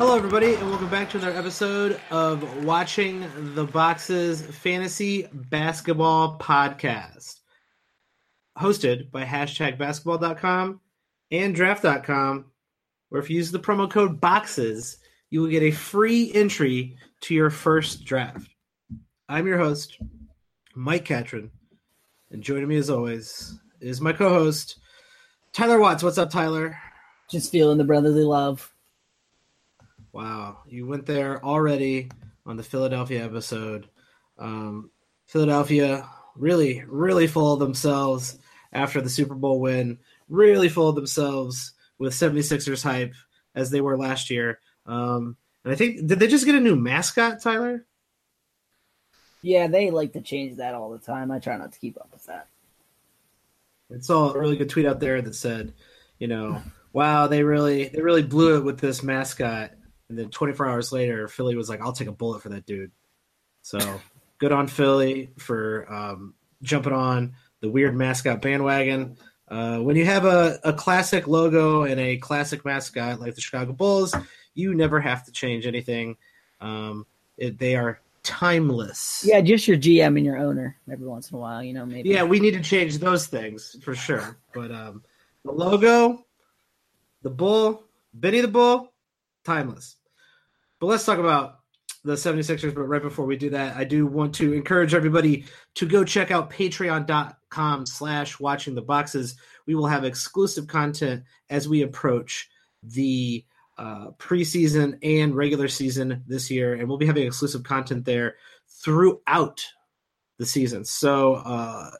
Hello, everybody, and welcome back to another episode of Watching the Boxes Fantasy Basketball Podcast, hosted by hashtag basketball.com and draft.com, where if you use the promo code BOXES, you will get a free entry to your first draft. I'm your host, Mike Catron, and joining me as always is my co host, Tyler Watts. What's up, Tyler? Just feeling the brotherly love. Wow, you went there already on the Philadelphia episode. Um, Philadelphia really, really full of themselves after the Super Bowl win. Really full of themselves with 76ers hype as they were last year. Um, and I think did they just get a new mascot, Tyler? Yeah, they like to change that all the time. I try not to keep up with that. I saw a really good tweet out there that said, you know, wow, they really they really blew it with this mascot. And then 24 hours later, Philly was like, I'll take a bullet for that dude. So good on Philly for um, jumping on the weird mascot bandwagon. Uh, when you have a, a classic logo and a classic mascot like the Chicago Bulls, you never have to change anything. Um, it, they are timeless. Yeah, just your GM and your owner every once in a while, you know, maybe. Yeah, we need to change those things for sure. But um, the logo, the bull, Benny the Bull, timeless. But let's talk about the 76ers. But right before we do that, I do want to encourage everybody to go check out patreon.com slash watching the boxes. We will have exclusive content as we approach the uh, preseason and regular season this year, and we'll be having exclusive content there throughout the season. So uh,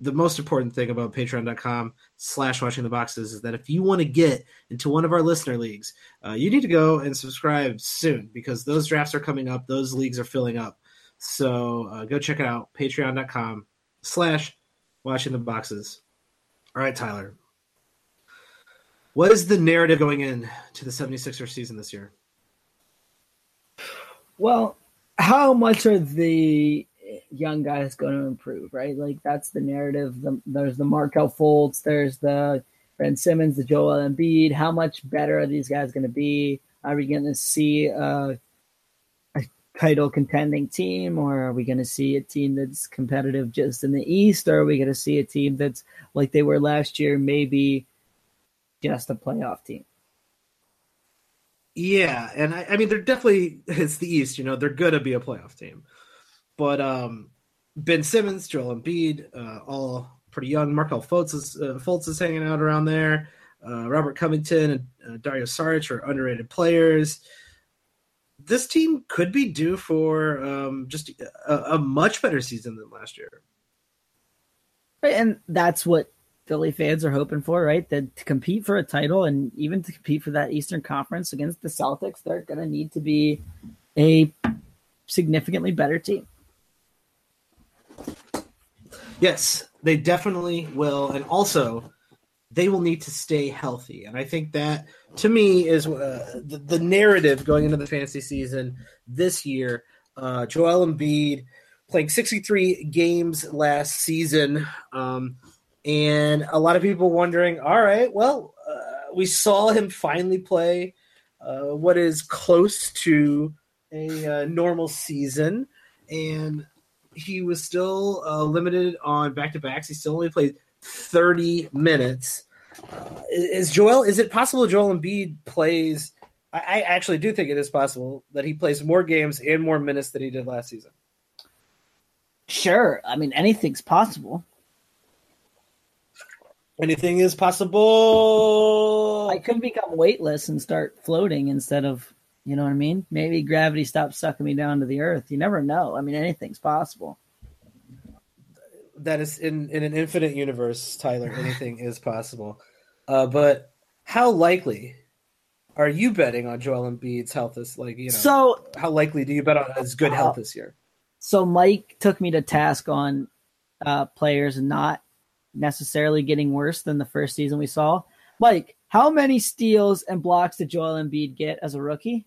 the most important thing about patreon.com slash watching the boxes is that if you want to get into one of our listener leagues uh, you need to go and subscribe soon because those drafts are coming up. Those leagues are filling up. So uh, go check it out. Patreon.com slash watching the boxes. All right tyler. What is the narrative going in to the 76er season this year? Well, how much are the young guys going to improve, right? Like that's the narrative. The, there's the Markelle Fultz, there's the Ben Simmons, the Joel Embiid. How much better are these guys going to be? Are we going to see a, a title contending team, or are we going to see a team that's competitive just in the East, or are we going to see a team that's like they were last year, maybe just a playoff team? Yeah, and I, I mean they're definitely it's the East. You know they're gonna be a playoff team, but um, Ben Simmons, Joel Embiid, uh, all pretty young. Markelle Fultz is uh, Fultz is hanging out around there. Uh, Robert Covington and uh, Dario Saric are underrated players. This team could be due for um, just a, a much better season than last year. And that's what Philly fans are hoping for, right? That to compete for a title and even to compete for that Eastern Conference against the Celtics, they're going to need to be a significantly better team. Yes, they definitely will, and also they will need to stay healthy. And I think that, to me, is uh, the, the narrative going into the fantasy season this year. Uh, Joel Embiid playing 63 games last season, um, and a lot of people wondering, all right, well, uh, we saw him finally play uh, what is close to a uh, normal season, and he was still uh, limited on back to backs. He still only played 30 minutes. Uh, is Joel? Is it possible Joel Embiid plays? I, I actually do think it is possible that he plays more games and more minutes than he did last season. Sure, I mean anything's possible. Anything is possible. I could become weightless and start floating instead of, you know what I mean? Maybe gravity stops sucking me down to the earth. You never know. I mean, anything's possible. that is in in an infinite universe, Tyler. Anything is possible. Uh, but how likely are you betting on Joel Embiid's health? This like you know. So, how likely do you bet on his good health this year? so Mike took me to task on uh, players not necessarily getting worse than the first season we saw. Mike, how many steals and blocks did Joel Embiid get as a rookie?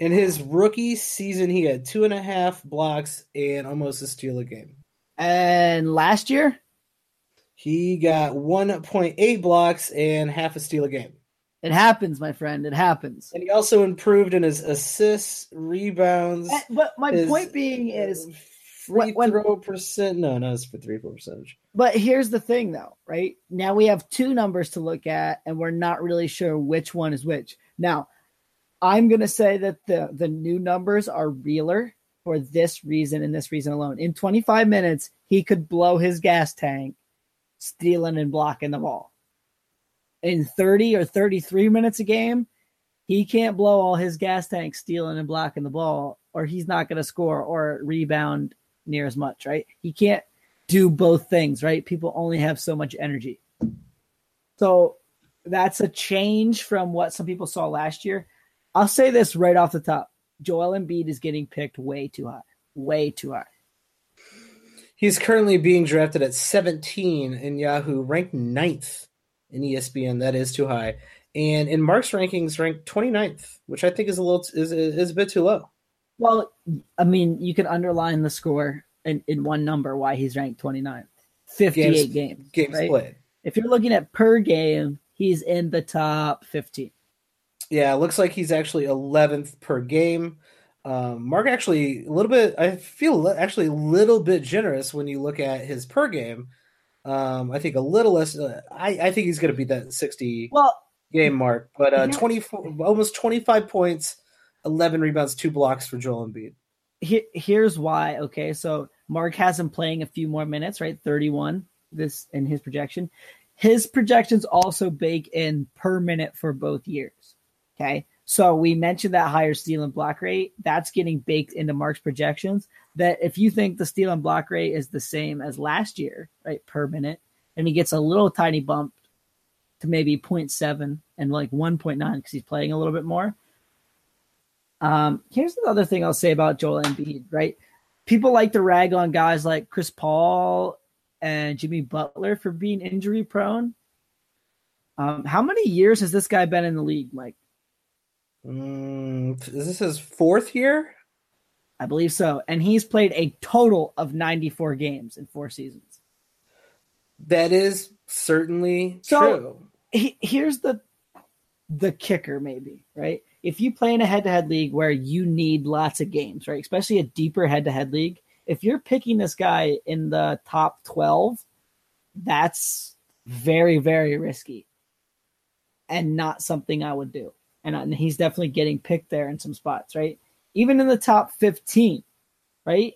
In his rookie season, he had two and a half blocks and almost a steal a game. And last year, He got 1.8 blocks and half a steal a game. It happens, my friend. It happens. And he also improved in his assists, rebounds. Eh, But my point being is, free when- throw percent. No, no, it's for three point percentage. but here's the thing, though, right? Now we have two numbers to look at, and we're not really sure which one is which. Now, I'm gonna say that the the new numbers are realer for this reason and this reason alone. In 25 minutes, he could blow his gas tank, stealing and blocking the ball. In 30 or 33 minutes a game, he can't blow all his gas tanks stealing and blocking the ball, or he's not going to score or rebound near as much, right? He can't do both things, right? People only have so much energy. So that's a change from what some people saw last year. I'll say this right off the top. Joel Embiid is getting picked way too high. Way too high. He's currently being drafted at 17 in Yahoo, ranked ninth in ESPN. That is too high. And in Mark's rankings, ranked 29th, which I think is a little is, is a bit too low. Well, I mean, you can underline the score in, in one number why he's ranked 29th. 58 games. Games right? played. If you're looking at per game, he's in the top 15. Yeah, it looks like he's actually 11th per game. Um, Mark actually a little bit. I feel actually a little bit generous when you look at his per game. Um, I think a little less. Uh, I I think he's going to beat that 60 Well, game mark, but uh, Yeah. 24, almost 25 points, 11 rebounds, two blocks for Joel Embiid. he- here's why. Okay, so Mark has him playing a few more minutes, right? 31 this in his projection. His projections also bake in per minute for both years. Okay, so we mentioned that higher steal and block rate. That's getting baked into Mark's projections. That if you think the steal and block rate is the same as last year, right, per minute, and he gets a little tiny bump to maybe 0.7 and like 1.9 because he's playing a little bit more. Um, here's the other thing I'll say about Joel Embiid, right? People like to rag on guys like Chris Paul and Jimmy Butler for being injury prone. Um, how many years has this guy been in the league, Mike? Mm, is this his fourth year? I believe so. And he's played a total of 94 games in four seasons. That is certainly So- true. He, here's the the kicker, maybe, right? If you play in a head to head league where you need lots of games, right? Especially a deeper head to head league, if you're picking this guy in the top 12, that's very, very risky and not something I would do. And, and he's definitely getting picked there in some spots, right? Even in the top 15, right?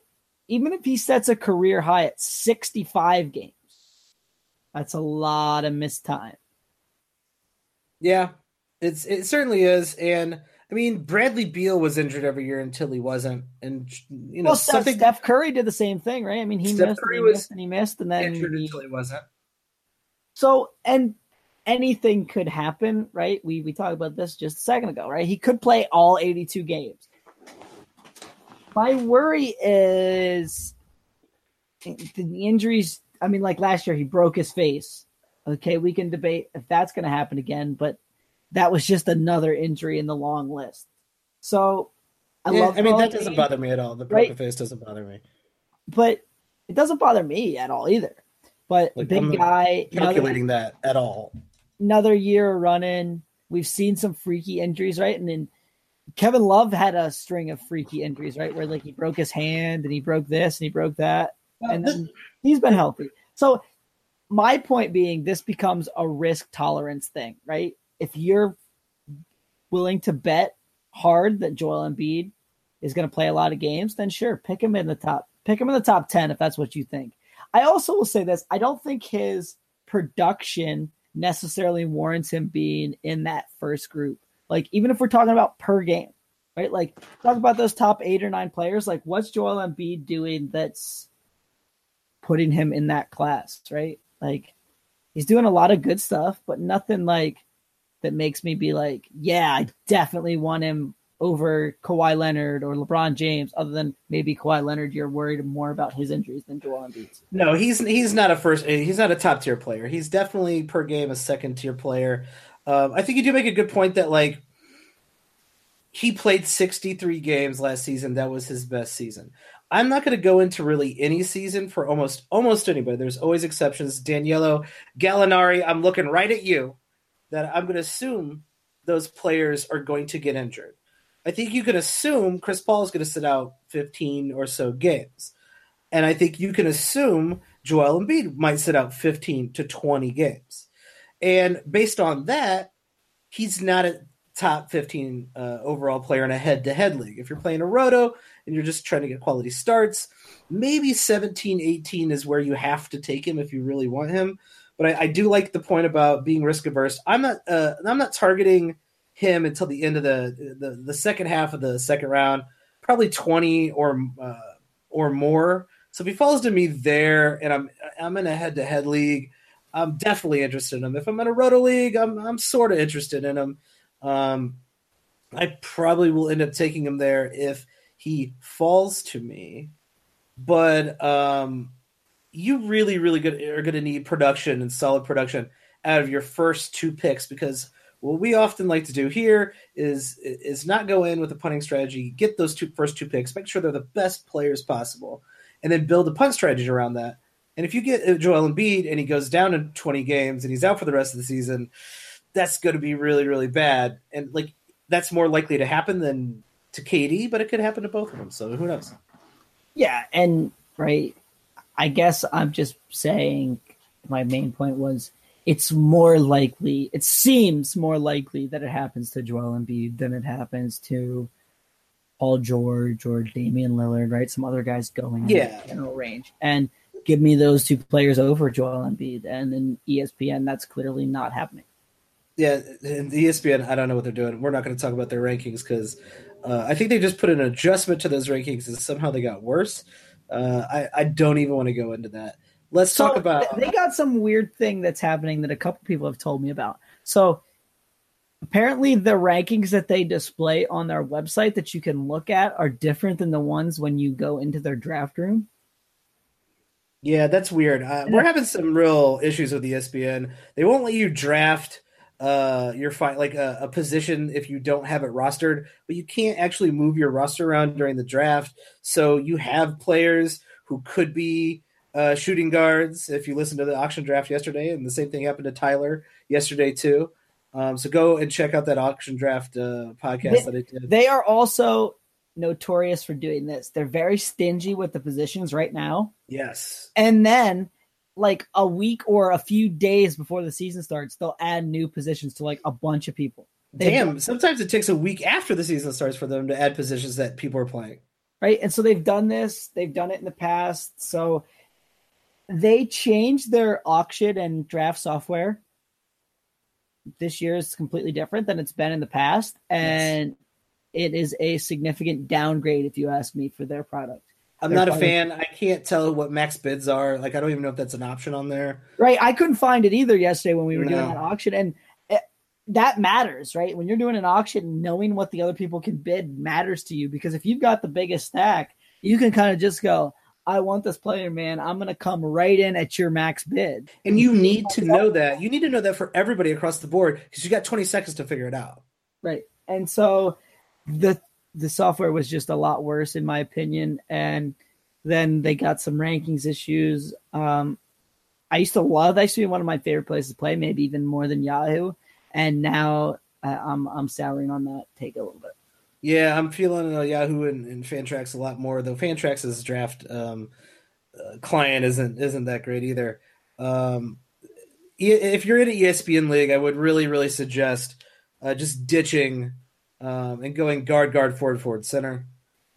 Even if he sets a career high at 65 games, that's a lot of missed time. Yeah, it's it certainly is, and I mean Bradley Beal was injured every year until he wasn't, and you know well, Steph, something Steph Curry did the same thing, right? I mean, he Steph missed, Curry and he was missed, and he missed, and then injured he, until he wasn't. so and anything could happen, right? We we talked about this just a second ago, right? He could play all 82 games. My worry is the injuries. I mean, like last year, he broke his face. Okay, we can debate if that's going to happen again, but that was just another injury in the long list. So, I Yeah, love. I mean that doesn't bother me at all. The broken Right. face doesn't bother me. but it doesn't bother me at all either. But Like, big I'm guy, another, Calculating that at all. Another year running. We've seen some freaky injuries, right? And then Kevin Love had a string of freaky injuries, right? Where like he broke his hand and he broke this and he broke that, and then he's been healthy. So my point being, this becomes a risk tolerance thing, right? If you're willing to bet hard that Joel Embiid is going to play a lot of games, then sure, pick him in the top, pick him in the top ten if that's what you think. I also will say this: I don't think his production necessarily warrants him being in that first group. Like even if we're talking about per game, right? Like talk about those top eight or nine players. Like what's Joel Embiid doing that's putting him in that class, right? Like he's doing a lot of good stuff, but nothing like that makes me be like, yeah, I definitely want him over Kawhi Leonard or LeBron James. Other than maybe Kawhi Leonard, you're worried more about his injuries than Joel Embiid's. No, he's he's not a first. He's not a top tier player. He's definitely per game a second tier player. Um, I think you do make a good point that like he played 63 games last season. That was his best season. I'm not going to go into really any season for almost almost anybody. There's always exceptions. Danilo Gallinari, I'm looking right at you. That I'm going to assume those players are going to get injured. I think you can assume Chris Paul is going to sit out 15 or so games. And I think you can assume Joel Embiid might sit out 15 to 20 games. And based on that, he's not a top 15 uh, overall player in a head to head league. If you're playing a roto and you're just trying to get quality starts, maybe 17, 18 is where you have to take him if you really want him. But I, I do like the point about being risk averse. I'm not, uh, I'm not targeting him until the end of the, the, the second half of the second round, probably 20 or, uh, or more. So if he falls to me there and I'm, I'm in a head to head league, I'm definitely interested in him. If I'm in a roto league, I'm I'm sort of interested in him. Um, I probably will end up taking him there if he falls to me. But um, you really, really good are going to need production and solid production out of your first two picks because what we often like to do here is is not go in with a punting strategy, get those two first two picks, make sure they're the best players possible, and then build a punt strategy around that. And if you get uh, Joel Embiid and he goes down in 20 games and he's out for the rest of the season, that's going to be really, really bad. And like that's more likely to happen than to KD, but it could happen to both of them. So who knows? Yeah, and right, I guess I'm just saying my main point was it's more likely, it seems more likely that it happens to Joel Embiid than it happens to Paul George or Damian Lillard, right? Some other guys going yeah. in general range. And give me those two players over Joel Embiid. And in ESPN, that's clearly not happening. Yeah, in ESPN, I don't know what they're doing. We're not going to talk about their rankings because uh, I think they just put an adjustment to those rankings and somehow they got worse. Uh, I, I don't even want to go into that. Let's so talk about. They got some weird thing that's happening that a couple people have told me about. So apparently, the rankings that they display on their website that you can look at are different than the ones when you go into their draft room. Yeah, that's weird. Uh, we're having some real issues with the ESPN. They won't let you draft uh your fight like a, a, position if you don't have it rostered, but you can't actually move your roster around during the draft. So you have players who could be uh, shooting guards. If you listen to the auction draft yesterday, and the same thing happened to Tyler yesterday too. Um, so go and check out that auction draft uh, podcast they, that I did. They are also notorious for doing this. They're very stingy with the positions right now. Yes. And then like a week or a few days before the season starts, they'll add new positions to like a bunch of people. They've Damn, done, sometimes it takes a week after the season starts for them to add positions that people are playing. Right. And so they've done this, they've done it in the past. So they changed their auction and draft software. This year is completely different than it's been in the past. And yes it is a significant downgrade, if you ask me, for their product. I'm not a fan. I can't tell what max bids are. Like, I don't even know if that's an option on there. Right. I couldn't find it either yesterday when we were no. doing that auction. And it, that matters, right? When you're doing an auction, knowing what the other people can bid matters to you because if you've got the biggest stack, you can kind of just go, I want this player, man. I'm going to come right in at your max bid. And you need to know that. You need to know that for everybody across the board because you got 20 seconds to figure it out. Right. And so the the software was just a lot worse in my opinion and then they got some rankings issues um, i used to love that used to be one of my favorite places to play maybe even more than yahoo and now uh, i'm i'm souring on that take a little bit yeah i'm feeling uh, yahoo and, and fantrax a lot more though fantrax's draft um, uh, client isn't isn't that great either um, if you're in an espn league i would really really suggest uh, just ditching um, and going guard, guard, forward, forward, center,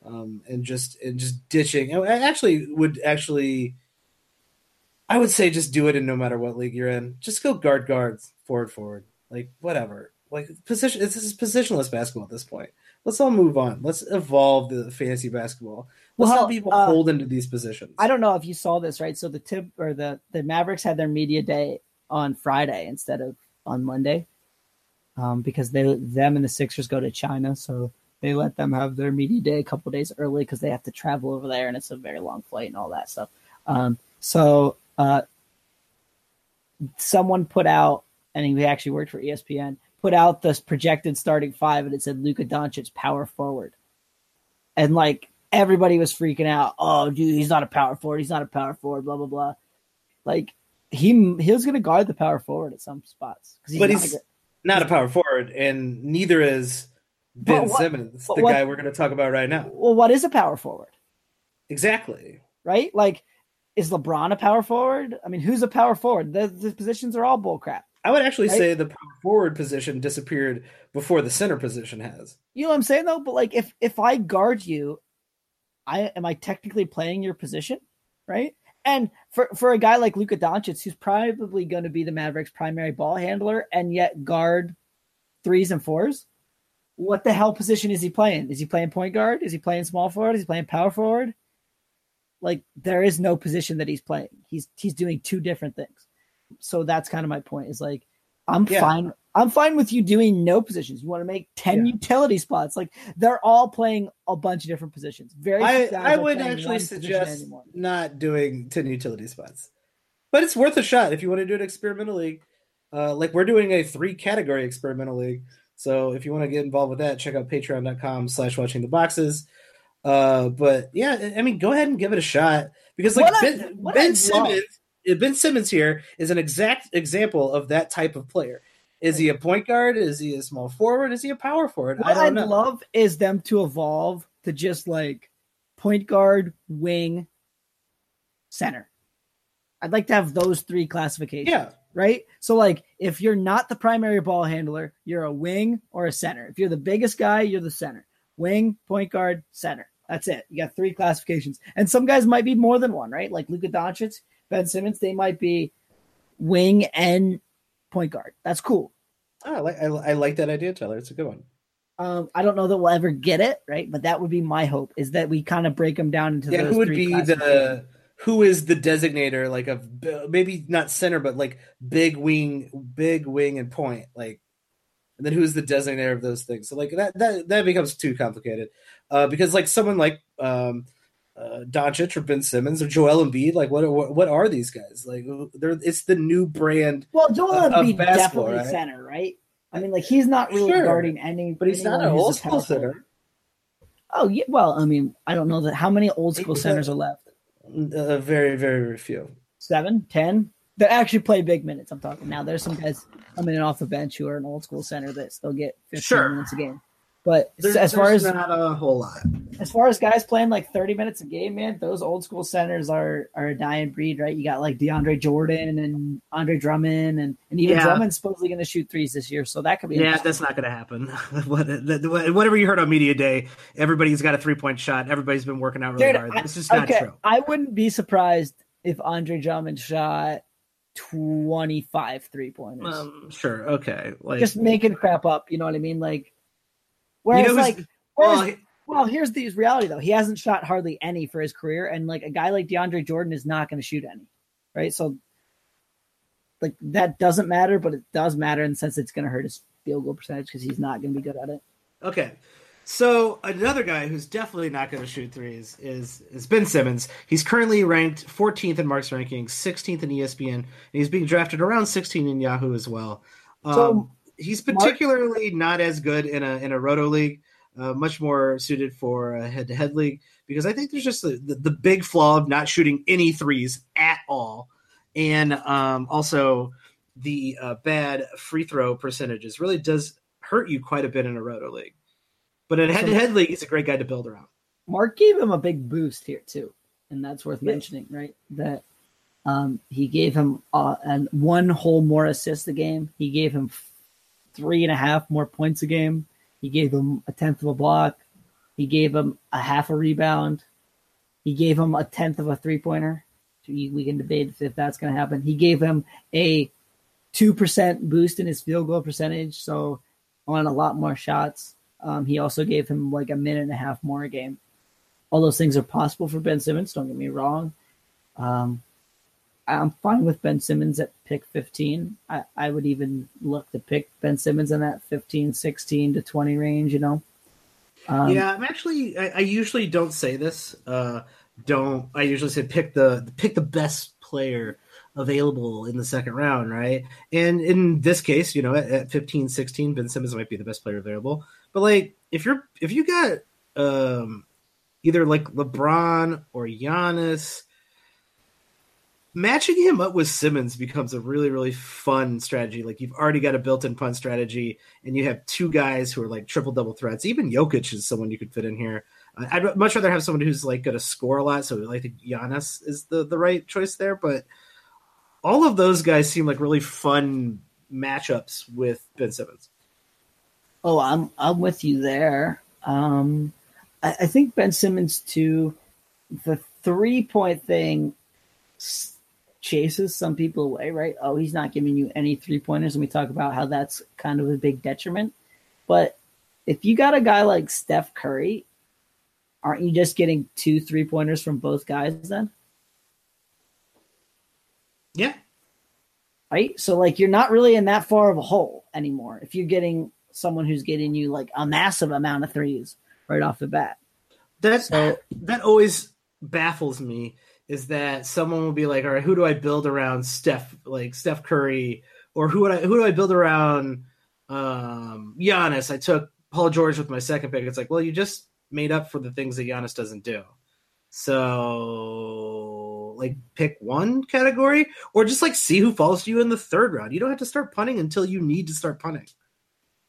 um, and just and just ditching. I actually would actually, I would say just do it in no matter what league you're in. Just go guard, guards, forward, forward, like whatever. Like position, this is positionless basketball at this point. Let's all move on. Let's evolve the fantasy basketball. Let's well, people uh, hold into these positions. I don't know if you saw this right. So the tip or the the Mavericks had their media day on Friday instead of on Monday um, because they them and the Sixers go to China, so they let them have their media day a couple days early because they have to travel over there and it's a very long flight and all that stuff. Um, so uh, someone put out, and he actually worked for ESPN, put out this projected starting five, and it said Luka Doncic power forward, and like everybody was freaking out. Oh, dude, he's not a power forward. He's not a power forward. Blah blah blah. Like he he was going to guard the power forward at some spots he's, but he's not a power forward, and neither is Ben what- Simmons, the what- guy we're going to talk about right now. Well, what is a power forward? Exactly. Right? Like, is LeBron a power forward? I mean, who's a power forward? The, the positions are all bullcrap. I would actually Right? say the forward position disappeared before the center position has. You know what I'm saying though? But like if if I guard you, I am I technically playing your position, right? And for for a guy like Luka Doncic, who's probably going to be the Mavericks' primary ball handler and yet guard threes and fours, what the hell position is he playing? Is he playing point guard? Is he playing small forward? Is he playing power forward? Like there is no position that he's playing. He's he's doing two different things. So that's kind of my point. Is like I'm Yeah. fine. I'm fine with you doing no positions. You want to make ten Yeah. utility spots. Like they're all playing a bunch of different positions. Very. I, I would actually suggest not doing 10 utility spots. But it's worth a shot if you want to do an experimental league. Uh, like we're doing a three category experimental league. So if you want to get involved with that, check out patreon.com slash watching the boxes. Uh, but yeah, I mean, go ahead and give it a shot because like What Ben, ben I love- Simmons, Ben Simmons here is an exact example of that type of player. Is he a point guard? Is he a small forward? Is he a power forward? I What I'd know. love is them to evolve to just like point guard, wing, center. I'd like to have those three classifications. yeah, right? So like if you're not the primary ball handler, you're a wing or a center. If you're the biggest guy, you're the center. Wing, point guard, center. That's it. You got three classifications. And some guys might be more than one, right? Like Luka Doncic, Ben Simmons, they might be wing and point guard. That's cool. Oh, I like I, I like that idea, Tyler. It's a good one. Um, I don't know that we'll ever get it, right? But that would be my hope is that we kind of break them down into yeah who would be the who is the designator like of maybe not center but like big wing big wing and point like and then who's the designator of those things so like that that that becomes too complicated uh because like someone like um uh, Doncic or Ben Simmons or Joel Embiid, like what, what what are these guys? Like they're it's the new brand, Well, Joel of- of Embiid basketball, definitely right? center, right? I mean, like he's not really Sure. guarding any, but he's not anyone an who's old school center. Oh yeah, well, I mean, I don't know that how many old school Eight- centers are left. Uh, very very very few. Seven, ten that actually play big minutes. I'm talking now. There's some guys coming in off the bench who are an old school center that still get 15 Sure. minutes a game. But There's, as far as not a whole lot. as far as guys playing like 30 minutes a game, man, those old school centers are are a dying breed, right? You got like DeAndre Jordan and Andre Drummond, and and even Yeah. Drummond's supposedly going to shoot threes this year, so that could be Yeah, that's not going to happen. Whatever you heard on media day, everybody's got a three point shot. Everybody's been working out really Dude, hard. This is not okay, true. I wouldn't be surprised if Andre Drummond shot 25 three pointers. Um, sure, okay. Like, Just making crap up, you know what I mean? Like, whereas, who's- like, whereas, well, well, here's the reality though. He hasn't shot hardly any for his career, and like a guy like DeAndre Jordan is not going to shoot any, right? So, like, that doesn't matter, but it does matter in the sense it's going to hurt his field goal percentage because he's not going to be good at it. Okay. So another guy who's definitely not going to shoot threes is is Ben Simmons. He's currently ranked 14th in Mark's rankings, 16th in ESPN, and he's being drafted around 16 in Yahoo as well. Um, So, he's particularly not as good in a in a roto league, uh, much more suited for a head to head league because I think there's just the, the, the big flaw of not shooting any threes at all, and um, also the uh, bad free throw percentages really does hurt you quite a bit in a roto league. But in a head to head league, he's a great guy to build around. Mark gave him a big boost here too, and that's worth Yeah. mentioning, right? That um, he gave him uh, an one whole more assist a game. He gave him three and a half more points a game. He gave him a tenth of a block. He gave him a half a rebound. He gave him a tenth of a three pointer. We can debate if that's going to happen. He gave him a two percent boost in his field goal percentage, so on a lot more shots. Um, he also gave him like a minute and a half more a game. All those things are possible for Ben Simmons. Don't get me wrong. Um, I'm fine with Ben Simmons at pick 15. I, I would even look to pick Ben Simmons in that 15, 16 to 20 range, you know? Um, yeah, I'm actually. I, I usually don't say this. Uh, don't. I usually say pick the pick the best player available in the second round, right? And in this case, you know, at, at 15, 16, Ben Simmons might be the best player available. But like, if you're if you got um, either like LeBron or Giannis, matching him up with Simmons becomes a really really fun strategy. Like you've already got a built-in punt strategy, and you have two guys who are like triple double threats. Even Jokic is someone you could fit in here. I'd much rather have someone who's like going to score a lot. So I think Giannis is the the right choice there. But all of those guys seem like really fun matchups with Ben Simmons. Oh, I'm I'm with you there. Um, I, I think Ben Simmons too. The three point thing chases some people away, right? Oh, he's not giving you any three pointers, and we talk about how that's kind of a big detriment. But if you got a guy like Steph Curry, aren't you just getting two three pointers from both guys then? Yeah. Right? So like you're not really in that far of a hole anymore if you're getting someone who's getting you like a massive amount of threes right off the bat. That so, that always baffles me is that someone will be like, all right, who do I build around Steph, like Steph Curry, or who would I who do I build around um Giannis? I took Paul George with my second pick. It's like, well, you just made up for the things that Giannis doesn't do. So like pick one category or just like see who falls to you in the third round. You don't have to start punting until you need to start punting.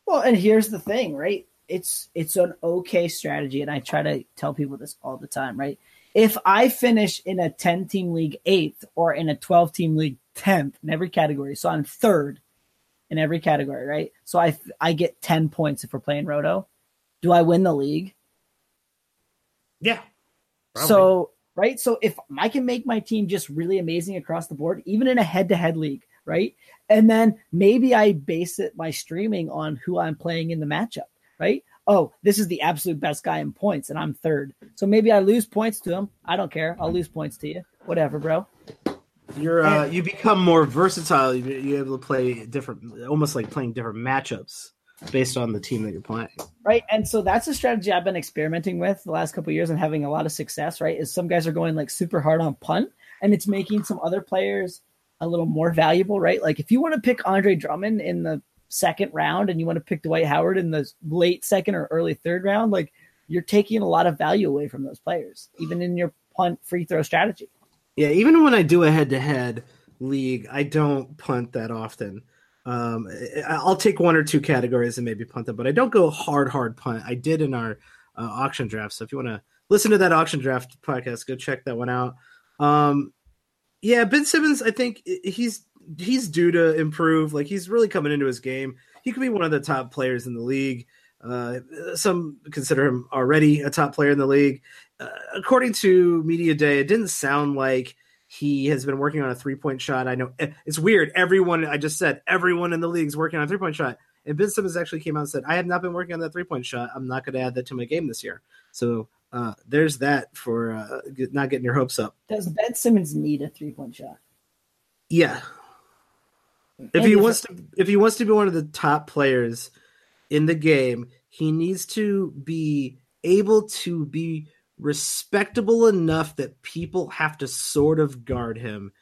Well, and here's the thing, right? It's it's an okay strategy, and I try to tell people this all the time, right? If I finish in a 10 team league eighth or in a 12 team league 10th in every category, so I'm third in every category, right? So I, I get 10 points if we're playing Roto. Do I win the league? Yeah. Probably. So, right? So if I can make my team just really amazing across the board, even in a head to head league, right? And then maybe I base it my streaming on who I'm playing in the matchup, right? Oh, this is the absolute best guy in points, and I'm third. So maybe I lose points to him. I don't care. I'll lose points to you. Whatever, bro. You're uh, you become more versatile. You're able to play different, almost like playing different matchups based on the team that you're playing. Right, and so that's a strategy I've been experimenting with the last couple years and having a lot of success. Right, is some guys are going like super hard on punt, and it's making some other players a little more valuable. Right, like if you want to pick Andre Drummond in the second round and you want to pick Dwight Howard in the late second or early third round, like you're taking a lot of value away from those players, even in your punt free throw strategy. Yeah, even when I do a head to head league, I don't punt that often. Um, I'll take one or two categories and maybe punt them, but I don't go hard, hard punt. I did in our uh, auction draft. So if you want to listen to that auction draft podcast, go check that one out. Um, yeah, Ben Simmons, I think he's he's due to improve. Like he's really coming into his game. He could be one of the top players in the league. Uh, some consider him already a top player in the league. Uh, according to Media Day, it didn't sound like he has been working on a three point shot. I know it's weird. Everyone, I just said, everyone in the league is working on a three point shot. And Ben Simmons actually came out and said, I have not been working on that three point shot. I'm not going to add that to my game this year. So uh, there's that for uh, not getting your hopes up. Does Ben Simmons need a three point shot? Yeah, if he wants to, if he wants to be one of the top players in the game, he needs to be able to be respectable enough that people have to sort of guard him.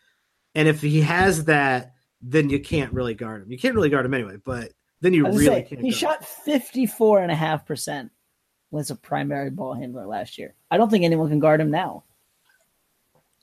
And if he has that, then you can't really guard him. You can't really guard him anyway, but then you really say, can't. He shot 54.5% was a primary ball handler last year. I don't think anyone can guard him now.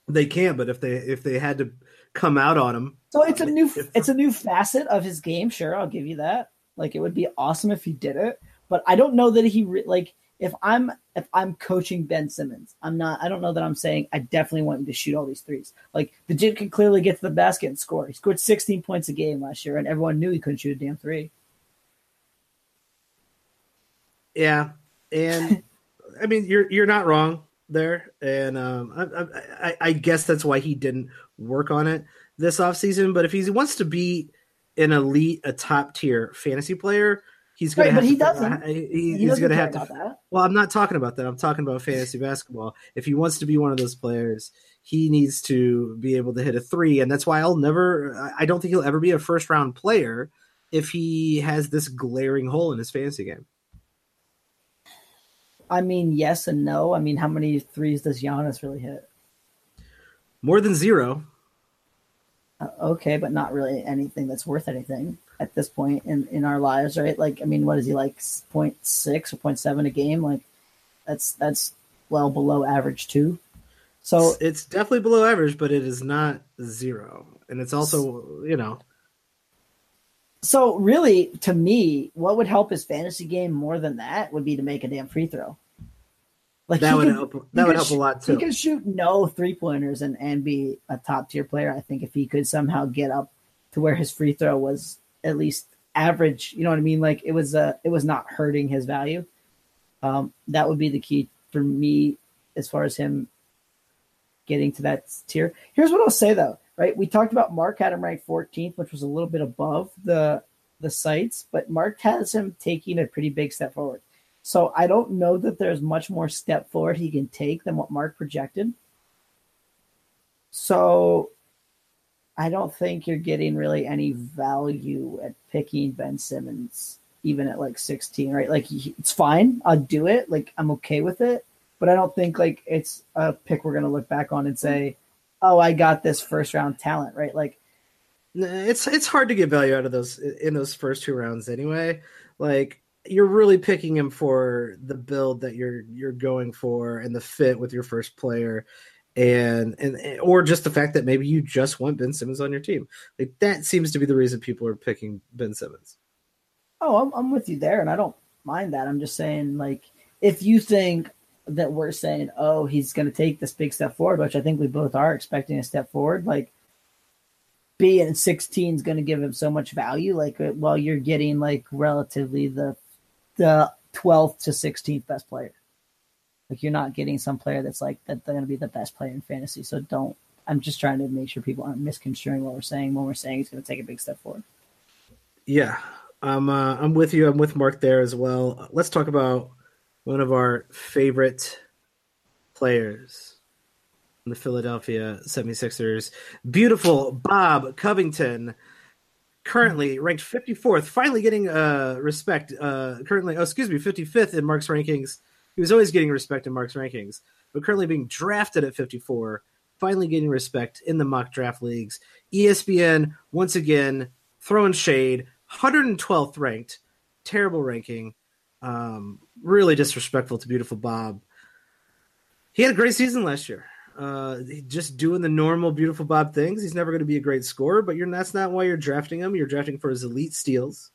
They can, but if they if they had to come out on him. So it's a new it's a new facet of his game. Sure, I'll give you that. Like it would be awesome if he did it, but I don't know that he re- like if I'm if I'm coaching Ben Simmons, I'm not. I don't know that I'm saying I definitely want him to shoot all these threes. Like the dude can clearly get to the basket and score. He scored 16 points a game last year, and everyone knew he couldn't shoot a damn three. Yeah, and I mean you're you're not wrong there, and um, I, I, I guess that's why he didn't work on it this offseason. But if he wants to be an elite, a top tier fantasy player, he's going right, to. But he doesn't. He, he he's going to have to. Well, I'm not talking about that. I'm talking about fantasy basketball. If he wants to be one of those players, he needs to be able to hit a three, and that's why I'll never. I don't think he'll ever be a first round player if he has this glaring hole in his fantasy game. I mean, yes and no. I mean, how many threes does Giannis really hit? More than zero. Uh, okay, but not really anything that's worth anything at this point in, in our lives, right? Like, I mean, what is he like 0.6 or 0.7 a game? Like, that's that's well below average too. So it's, it's definitely below average, but it is not zero, and it's also you know. So really, to me, what would help his fantasy game more than that would be to make a damn free throw. Like that would could, help. That would help shoot, a lot too. He could shoot no three pointers and and be a top tier player. I think if he could somehow get up to where his free throw was at least average, you know what I mean? Like it was uh it was not hurting his value. Um, that would be the key for me as far as him getting to that tier. Here's what I'll say though, right? We talked about Mark had him ranked 14th, which was a little bit above the the sites, but Mark has him taking a pretty big step forward. So I don't know that there's much more step forward he can take than what Mark projected. So I don't think you're getting really any value at picking Ben Simmons even at like 16, right? Like it's fine. I'll do it. Like I'm okay with it, but I don't think like it's a pick we're going to look back on and say, "Oh, I got this first round talent," right? Like it's it's hard to get value out of those in those first two rounds anyway. Like you're really picking him for the build that you're you're going for and the fit with your first player and and eh, or just the fact that maybe you just want Ben Simmons on your team. Like that seems to be the reason people are picking Ben Simmons. Oh, I'm I'm with you there, and I don't mind that. I'm just saying, like, if you think that we're saying, oh, he's going to take this big step forward, which I think we both are expecting a step forward, like being 16 is going to give him so much value. Like, uh, while you're getting like relatively the the 12th to 16th best player. Like, you're not getting some player that's like that they're going to be the best player in fantasy. So don't. I'm just trying to make sure people aren't misconstruing what we're saying when we're saying he's going to take a big step forward. Yeah, I'm uh, I'm with you. I'm with Mark there as well. Let's talk about one of our favorite players the Philadelphia 76ers. Beautiful Bob Covington, currently ranked 54th, finally getting uh, respect. Uh, currently, oh, excuse me, 55th in Mark's rankings. He was always getting respect in Mark's rankings, but currently being drafted at 54, finally getting respect in the mock draft leagues. ESPN once again throwing shade 112th ranked, terrible ranking, um, really disrespectful to beautiful Bob. He had a great season last year. Uh, just doing the normal beautiful Bob things. He's never going to be a great scorer, but you're that's not why you're drafting him. You're drafting for his elite steals,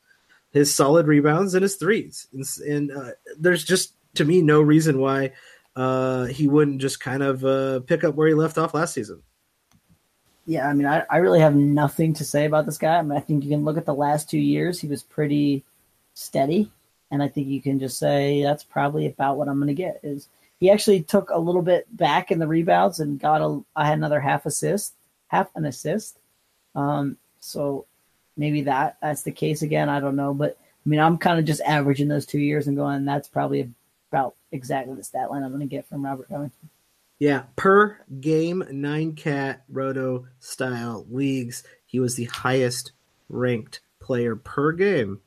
his solid rebounds, and his threes. And, and uh, there's just to me no reason why uh, he wouldn't just kind of uh, pick up where he left off last season yeah, I mean, I, I really have nothing to say about this guy. I mean, I think you can look at the last two years; he was pretty steady, and I think you can just say that's probably about what I'm going to get. Is he actually took a little bit back in the rebounds and got a I had another half assist, half an assist. Um, so maybe that that's the case again. I don't know, but I mean, I'm kind of just averaging those two years and going, that's probably about exactly the stat line I'm going to get from Robert Covington. Yeah, per game, nine cat roto style leagues, he was the highest ranked player per game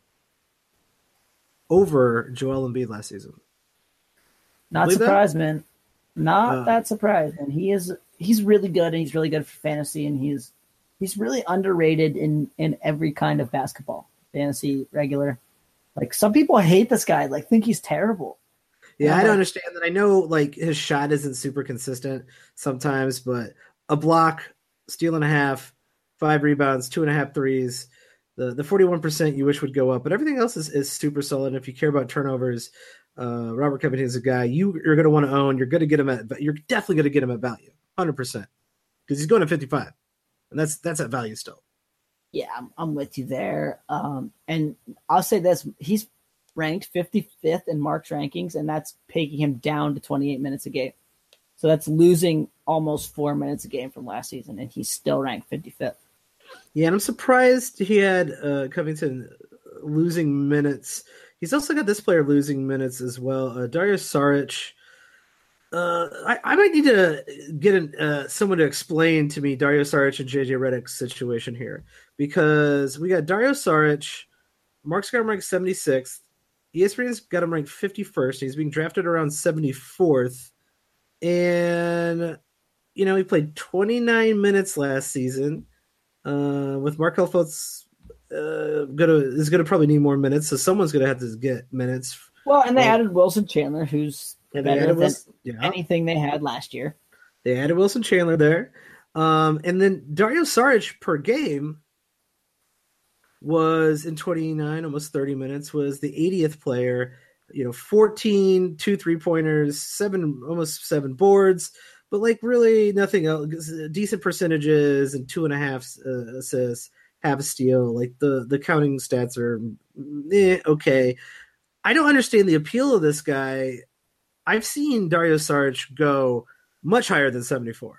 over Joel Embiid last season. Not surprised, that? man. Not uh, that surprised. And he is he's really good and he's really good for fantasy and he's he's really underrated in in every kind of basketball. Fantasy, regular. Like some people hate this guy, like think he's terrible. Yeah, I don't understand that. I know like his shot isn't super consistent sometimes, but a block, steal and a half, five rebounds, two and a half threes. The the forty one percent you wish would go up, but everything else is, is super solid. And if you care about turnovers, uh, Robert Covington is a guy you you're going to want to own. You're going to get him at you're definitely going to get him at value, hundred percent, because he's going to fifty five, and that's that's at value still. Yeah, I'm, I'm with you there. Um, and I'll say this: he's ranked 55th in Mark's rankings, and that's taking him down to 28 minutes a game. So that's losing almost four minutes a game from last season, and he's still ranked 55th. Yeah, and I'm surprised he had uh, Covington losing minutes. He's also got this player losing minutes as well. Uh, Dario Saric. Uh, I, I, might need to get an, uh, someone to explain to me Dario Saric and JJ Redick's situation here because we got Dario Saric, Mark's got him ranked 76th, ESPN's got him ranked 51st. He's being drafted around 74th. And, you know, he played 29 minutes last season uh, with Markelle Fultz. Uh, gonna is gonna probably need more minutes, so someone's gonna have to get minutes. Well, and they added Wilson Chandler, who's better than Wilson, yeah. anything they had last year. They added Wilson Chandler there. Um, and then Dario Saric per game was in 29, almost 30 minutes, was the 80th player. You know, 14, two three pointers, seven, almost seven boards, but like really nothing else. Decent percentages and two and a half uh, assists, half a steal. Like the the counting stats are eh, okay. I don't understand the appeal of this guy. I've seen Dario Saric go much higher than 74.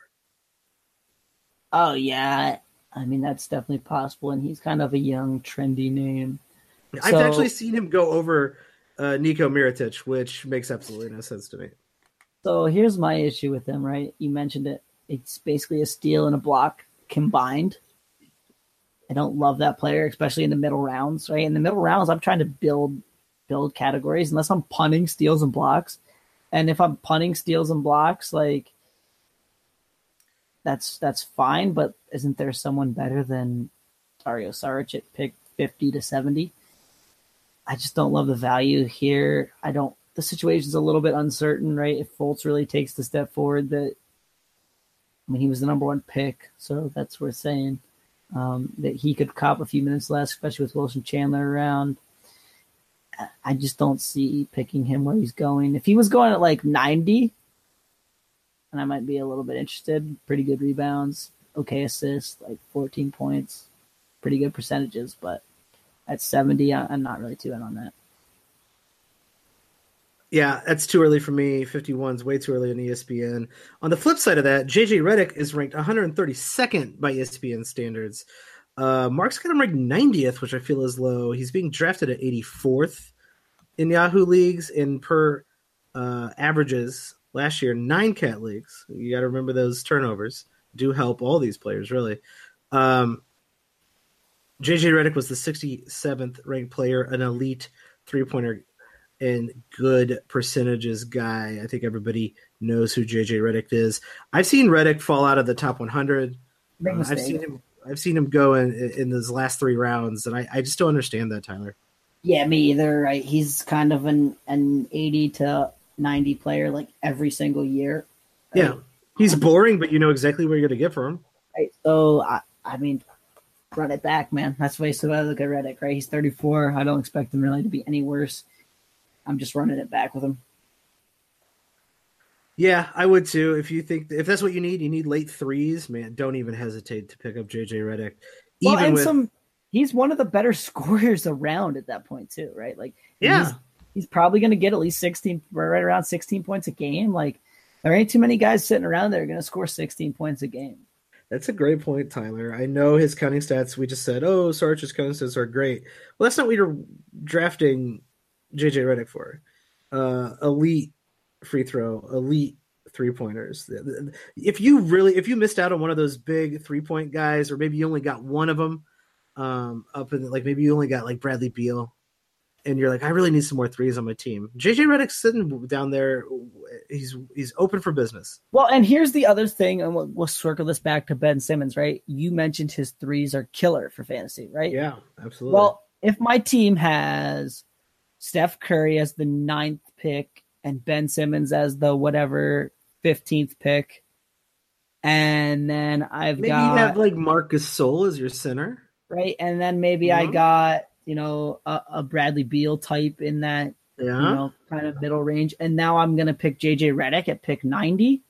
Oh yeah, I mean that's definitely possible, and he's kind of a young, trendy name. I've so, actually seen him go over uh, Nico Mirotic, which makes absolutely no sense to me. So here's my issue with them, Right, you mentioned it. It's basically a steal and a block combined. I don't love that player, especially in the middle rounds. Right, in the middle rounds, I'm trying to build build categories unless I'm punting steals and blocks. And if I'm punting steals and blocks, like that's that's fine, but isn't there someone better than Dario Saric at pick 50 to 70? I just don't love the value here. I don't the situation's a little bit uncertain, right? If Fultz really takes the step forward that I mean he was the number one pick, so that's worth saying. Um, that he could cop a few minutes less, especially with Wilson Chandler around. I just don't see picking him where he's going. If he was going at like 90, and I might be a little bit interested. Pretty good rebounds, okay assists, like 14 points, pretty good percentages. But at 70, I'm not really too in on that. Yeah, that's too early for me. 51 is way too early on ESPN. On the flip side of that, JJ Redick is ranked 132nd by ESPN standards. Uh, Mark's got him ranked 90th, which I feel is low. He's being drafted at 84th in Yahoo leagues, and per uh, averages, last year nine cat leagues. You got to remember those turnovers do help all these players really. Um, JJ Redick was the 67th ranked player, an elite three pointer and good percentages guy. I think everybody knows who JJ Redick is. I've seen Redick fall out of the top 100. Uh, I've seen him. I've seen him go in in those last three rounds, and I, I just don't understand that, Tyler. Yeah, me either. Right? He's kind of an an 80 to 90 player like every single year. Yeah. He's boring, but you know exactly where you're going to get for him. Right. So, I, I mean, run it back, man. That's why so I look at Redick, right? He's 34. I don't expect him really to be any worse. I'm just running it back with him. Yeah, I would too. If you think if that's what you need, you need late threes, man. Don't even hesitate to pick up JJ Redick. Even well, with some, he's one of the better scorers around at that point too, right? Like, yeah, he's probably going to get at least 16, right around 16 points a game. Like, there ain't too many guys sitting around there going to score 16 points a game. That's a great point, Tyler. I know his counting stats. We just said, oh, Sarge's counting stats are great. Well, that's not what you're drafting JJ Redick for. Uh, elite free throw, elite three pointers. If you really, if you missed out on one of those big three point guys, or maybe you only got one of them, um, up in like maybe you only got like Bradley Beal and you're like, I really need some more threes on my team. JJ Redick's sitting down there. He's he's open for business. Well, and here's the other thing, and we'll, we'll circle this back to Ben Simmons, right? You mentioned his threes are killer for fantasy, right? Yeah, absolutely. Well, if my team has Steph Curry as the ninth pick and Ben Simmons as the whatever fifteenth pick, and then I've maybe got you have like Marcus Gasol as your center, right? And then maybe mm-hmm. I got you know, a, a Bradley Beal type in that yeah. you know kind of middle range. And now I'm gonna pick JJ Redick at pick ninety.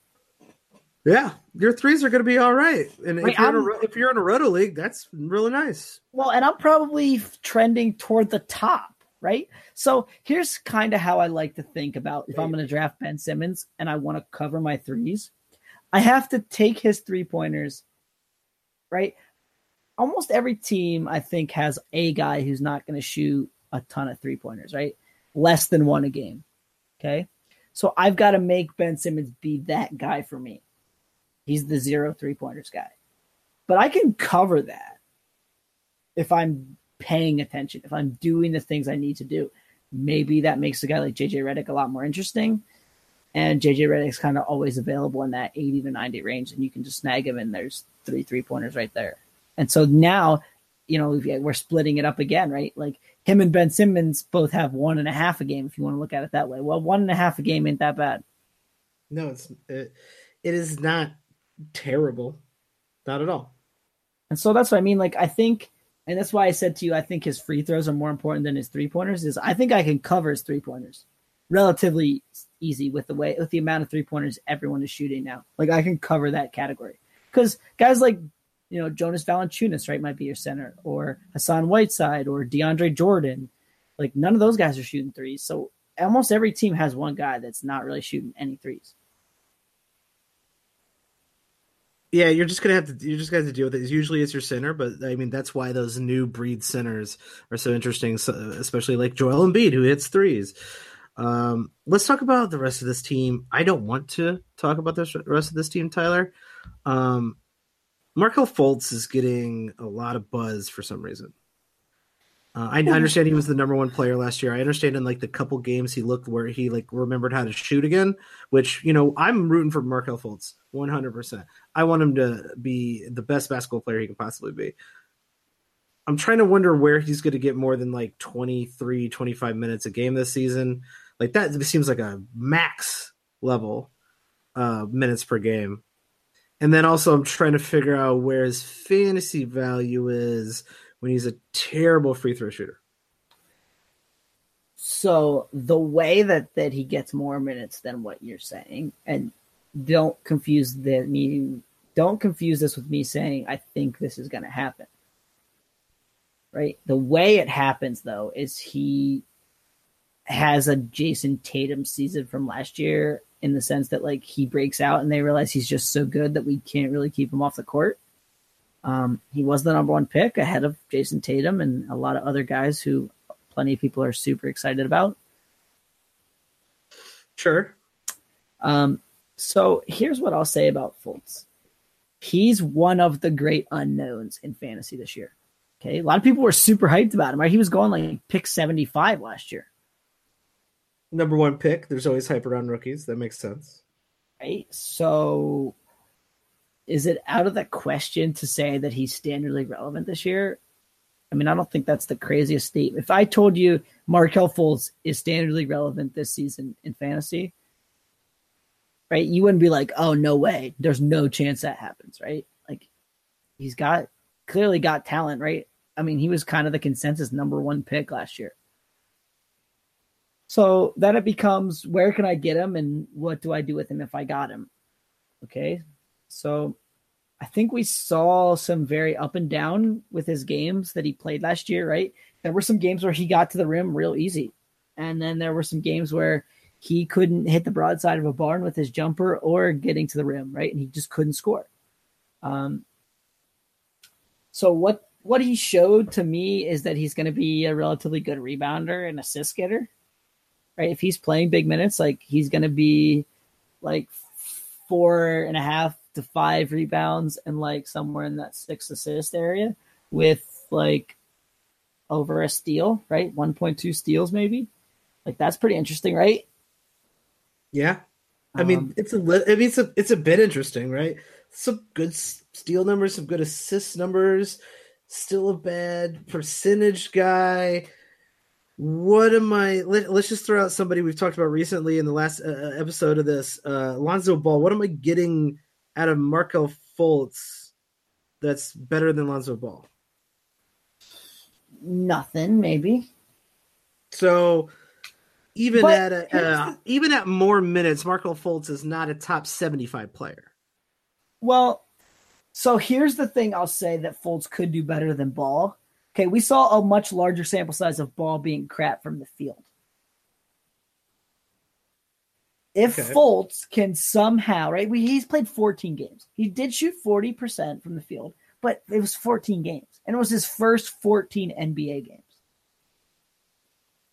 Yeah, your threes are going to be all right, and if, you're a, if, you're in a roto league, that's really nice. Well, and I'm probably trending toward the top, right? So here's kind of how I like to think about if I'm going to draft Ben Simmons and I want to cover my threes, I have to take his three pointers, right? almost every team I think has a guy who's not going to shoot a ton of three pointers, right? Less than one a game. Okay. So I've got to make Ben Simmons be that guy for me. He's the zero three pointers guy. But I can cover that if I'm paying attention, if I'm doing the things I need to do. Maybe that makes a guy like JJ Redick a lot more interesting. And JJ Redick's kind of always available in that 80 to 90 range, and you can just snag him, and there's three three pointers right there. And so now, you know, we're splitting it up again, right? Like him and Ben Simmons both have one and a half a game, if you want to look at it that way. Well, one and a half a game ain't that bad. No, it's it, it is not terrible, not at all. And so that's what I mean. Like I think, and that's why I said to you, I think his free throws are more important than his three pointers. Is I think I can cover his three pointers relatively easy with the way with the amount of three pointers everyone is shooting now. Like I can cover that category because guys like you know Jonas Valanciunas right might be your center or Hassan Whiteside or DeAndre Jordan. Like none of those guys are shooting threes. So almost every team has one guy that's not really shooting any threes. Yeah, you're just gonna have to you're just gonna have to deal with it. Usually it's your center, but I mean that's why those new breed centers are so interesting, so, especially like Joel Embiid who hits threes. Um, let's talk about the rest of this team. I don't want to talk about the rest of this team, Tyler. Um, Markelle Fultz is getting a lot of buzz for some reason. Uh, I understand he was the number one player last year. I understand in like the couple games he looked where he like remembered how to shoot again, which you know I'm rooting for Markelle Fultz 100. percent I want him to be the best basketball player he can possibly be. I'm trying to wonder where he's going to get more than like 23, 25 minutes a game this season. Like that seems like a max level uh, minutes per game. And then also, I'm trying to figure out where his fantasy value is when he's a terrible free throw shooter. So the way that that he gets more minutes than what you're saying, and don't confuse the me, don't confuse this with me saying I think this is going to happen. Right. The way it happens though is he has a Jayson Tatum season from last year in the sense that like he breaks out and they realize he's just so good that we can't really keep him off the court. Um, he was the number one pick ahead of Jayson Tatum and a lot of other guys who plenty of people are super excited about. Sure. Um, so here's what I'll say about Fultz. He's one of the great unknowns in fantasy this year. Okay. A lot of people were super hyped about him, right? He was going like pick 75 last year number one pick. There's always hype around rookies. That makes sense. Right. So is it out of the question to say that he's standardly relevant this year? I mean, I don't think that's the craziest statement. If I told you Markelle Fultz is standardly relevant this season in fantasy, right, you wouldn't be like, oh, no way. There's no chance that happens, right? Like, he's got clearly got talent, right? I mean, he was kind of the consensus number one pick last year. So then it becomes where can I get him and what do I do with him if I got him? Okay. So I think we saw some very up and down with his games that he played last year, right? There were some games where he got to the rim real easy. And then there were some games where he couldn't hit the broadside of a barn with his jumper or getting to the rim, right? And he just couldn't score. Um, so what what he showed to me is that he's going to be a relatively good rebounder and assist getter right? If he's playing big minutes, like he's going to be like four and a half to five rebounds and like somewhere in that six assist area with like over a steal, right? 1.2 steals maybe. Like that's pretty interesting, right? Yeah. I mean, um, it's a I mean it's a it's a bit interesting, right? Some good steal numbers, some good assist numbers, still a bad percentage guy what am I? Let, us just throw out somebody we've talked about recently in the last uh, episode of this. Uh, Lonzo Ball. What am I getting out of Markelle Fultz that's better than Lonzo Ball? Nothing, maybe. So even but at a, uh, even at more minutes, Markelle Fultz is not a top seventy-five player. Well, so here's the thing I'll say that Fultz could do better than Ball Okay, we saw a much larger sample size of ball being crap from the field. If okay. Fultz can somehow, right? We, he's played 14 games. He did shoot 40% from the field, but it was 14 games. And it was his first 14 NBA games.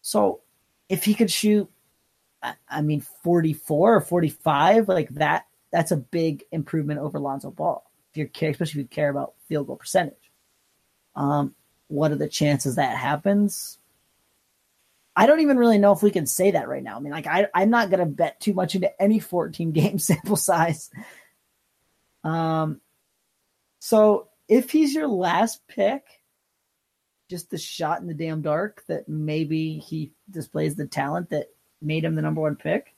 So if he could shoot, I mean, 44 or 45, like that, that's a big improvement over Lonzo Ball. If you care, especially if you care about field goal percentage. Um, what are the chances that happens? I don't even really know if we can say that right now. I mean, like I, I'm not gonna bet too much into any 14 game sample size. Um, so if he's your last pick, just the shot in the damn dark that maybe he displays the talent that made him the number one pick.